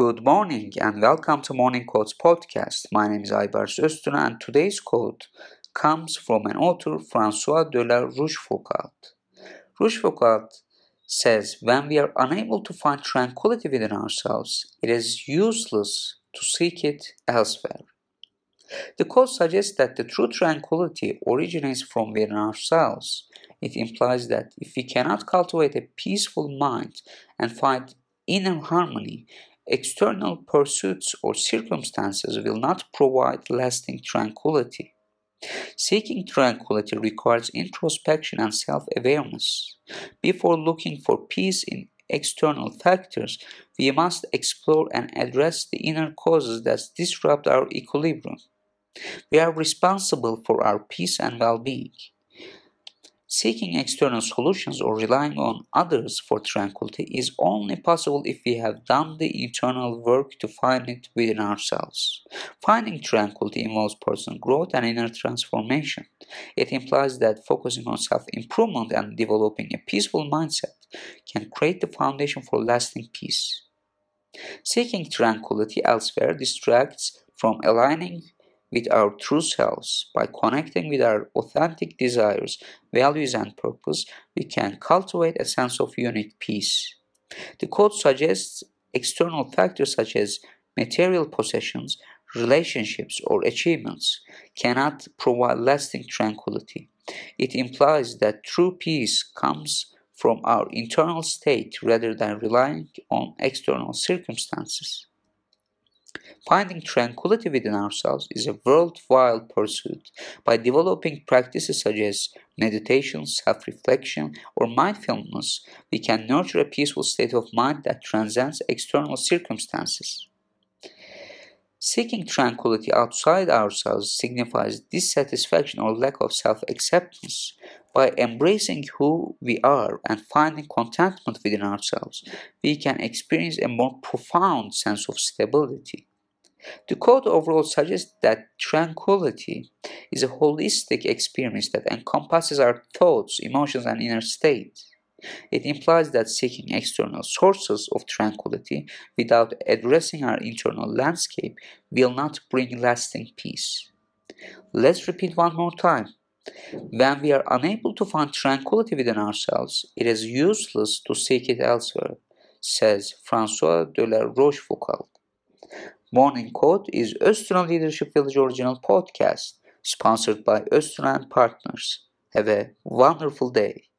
Good morning and welcome to Morning Quotes podcast. My name is Aybars Öztuna and today's quote comes from an author, Francois de la Rochefoucauld. Rochefoucauld says, When we are unable to find tranquility within ourselves, it is useless to seek it elsewhere. The quote suggests that the true tranquility originates from within ourselves. It implies that if we cannot cultivate a peaceful mind and find inner harmony, external pursuits or circumstances will not provide lasting tranquility. Seeking tranquility requires introspection and self awareness. Before looking for peace in external factors, we must explore and address the inner causes that disrupt our equilibrium. We are responsible for our peace and well being. Seeking external solutions or relying on others for tranquility is only possible if we have done the internal work to find it within ourselves. Finding tranquility involves personal growth and inner transformation. It implies that focusing on self improvement and developing a peaceful mindset can create the foundation for lasting peace. Seeking tranquility elsewhere distracts from aligning with our true selves, by connecting with our authentic desires, values, and purpose, we can cultivate a sense of unique peace. The quote suggests external factors such as material possessions, relationships, or achievements cannot provide lasting tranquility. It implies that true peace comes from our internal state rather than relying on external circumstances. Finding tranquility within ourselves is a worthwhile pursuit. By developing practices such as meditation, self reflection, or mindfulness, we can nurture a peaceful state of mind that transcends external circumstances. Seeking tranquility outside ourselves signifies dissatisfaction or lack of self acceptance. By embracing who we are and finding contentment within ourselves, we can experience a more profound sense of stability. The quote overall suggests that tranquility is a holistic experience that encompasses our thoughts, emotions, and inner state. It implies that seeking external sources of tranquility without addressing our internal landscape will not bring lasting peace. Let's repeat one more time. When we are unable to find tranquility within ourselves, it is useless to seek it elsewhere, says Francois de la Rochefoucauld. Morning Quote is Öztürk Leadership Village original podcast sponsored by Öztürk Partners. Have a wonderful day.